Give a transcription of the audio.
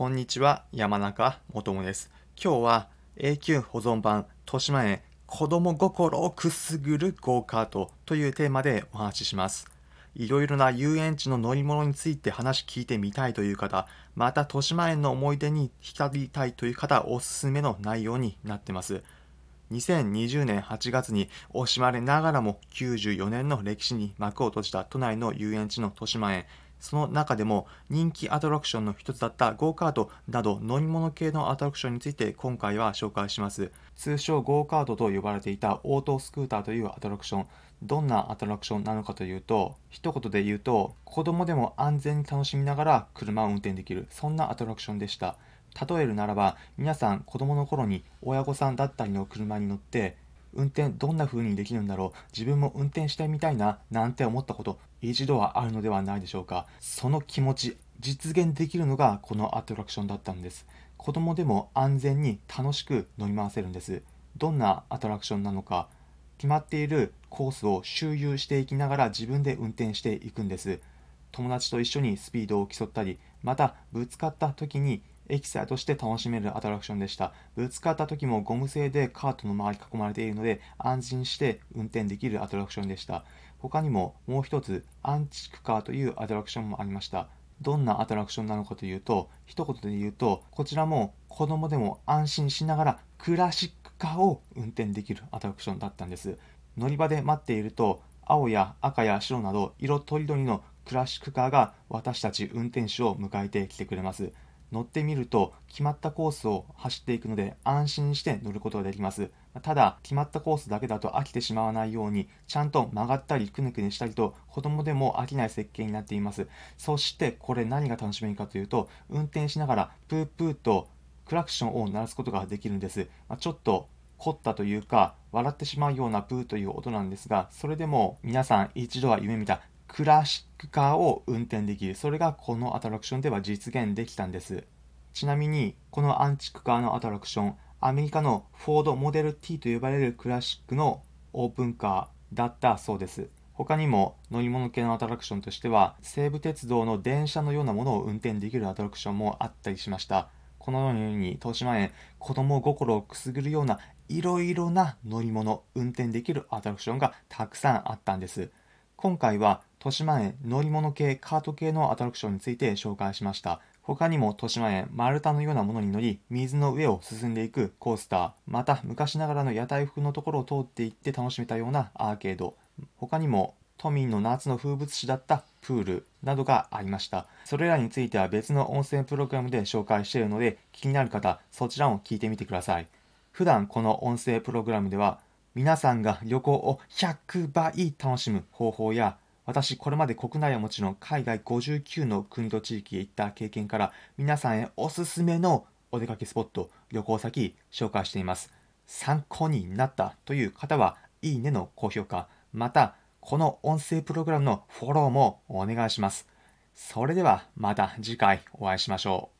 こんにちは、山中もともです。今日は永久保存版豊島園子供心をくすぐるゴーカートというテーマでお話しします。いろいろな遊園地の乗り物について話聞いてみたいという方、また豊島園の思い出に浸りたいという方、おすすめの内容になってます。2020年8月に惜しまれながらも94年の歴史に幕を閉じた都内の遊園地の豊島園。その中でも人気アトラクションの一つだったゴーカートなど乗り物系のアトラクションについて今回は紹介します。通称ゴーカートと呼ばれていたオートスクーターというアトラクション。どんなアトラクションなのかというと、一言で言うと、子供でも安全に楽しみながら車を運転できる、そんなアトラクションでした。例えるならば、皆さん子供の頃に親御さんだったりの車に乗って、運転どんな風にできるんだろう自分も運転してみたいななんて思ったこと一度はあるのではないでしょうか。その気持ち実現できるのがこのアトラクションだったんです。子供でも安全に楽しく乗り回せるんです。どんなアトラクションなのか決まっているコースを周遊していきながら自分で運転していくんです。友達と一緒にスピードを競ったりまたぶつかった時にエキサイトして楽しめるアトラクションでした。ぶつかった時もゴム製でカートの周り囲まれているので安心して運転できるアトラクションでした。他にももう一つアンチクカーというアトラクションもありました。どんなアトラクションなのかというと、一言で言うと、こちらも子供でも安心しながらクラシックカーを運転できるアトラクションだったんです。乗り場で待っていると、青や赤や白など色とりどりのクラシックカーが私たち運転手を迎えてきてくれます。乗ってみると決まったコースを走っていくので安心して乗ることができます。ただ決まったコースだけだと飽きてしまわないようにちゃんと曲がったりくねくねしたりと子供でも飽きない設計になっています。そしてこれ何が楽しめるかというと運転しながらプープーとクラクションを鳴らすことができるんです、ま、ちょっと凝ったというか笑ってしまうようなプーという音なんですがそれでも皆さん一度は夢見たクラシックカーを運転できる。それがこのアトラクションでは実現できたんです。ちなみに、このアンチクカーのアトラクション、アメリカのフォードモデル T と呼ばれるクラシックのオープンカーだったそうです。他にも乗り物系のアトラクションとしては、西武鉄道の電車のようなものを運転できるアトラクションもあったりしました。このように、豊島園、子供心をくすぐるようないろいろな乗り物、運転できるアトラクションがたくさんあったんです。今回は豊島園乗り物系カート系のアトラクションについて紹介しました。他にも豊島園丸太のようなものに乗り水の上を進んでいくコースター。また昔ながらの屋台風のところを通っていって楽しめたようなアーケード。他にも都民の夏の風物詩だったプールなどがありました。それらについては別の音声プログラムで紹介しているので気になる方そちらを聞いてみてください。普段この音声プログラムでは皆さんが旅行を100倍楽しむ方法や私これまで国内はもちろん海外59の国と地域へ行った経験から皆さんへおすすめのお出かけスポット旅行先紹介しています。参考になったという方はいいねの高評価またこの音声プログラムのフォローもお願いします。それではまた次回お会いしましょう。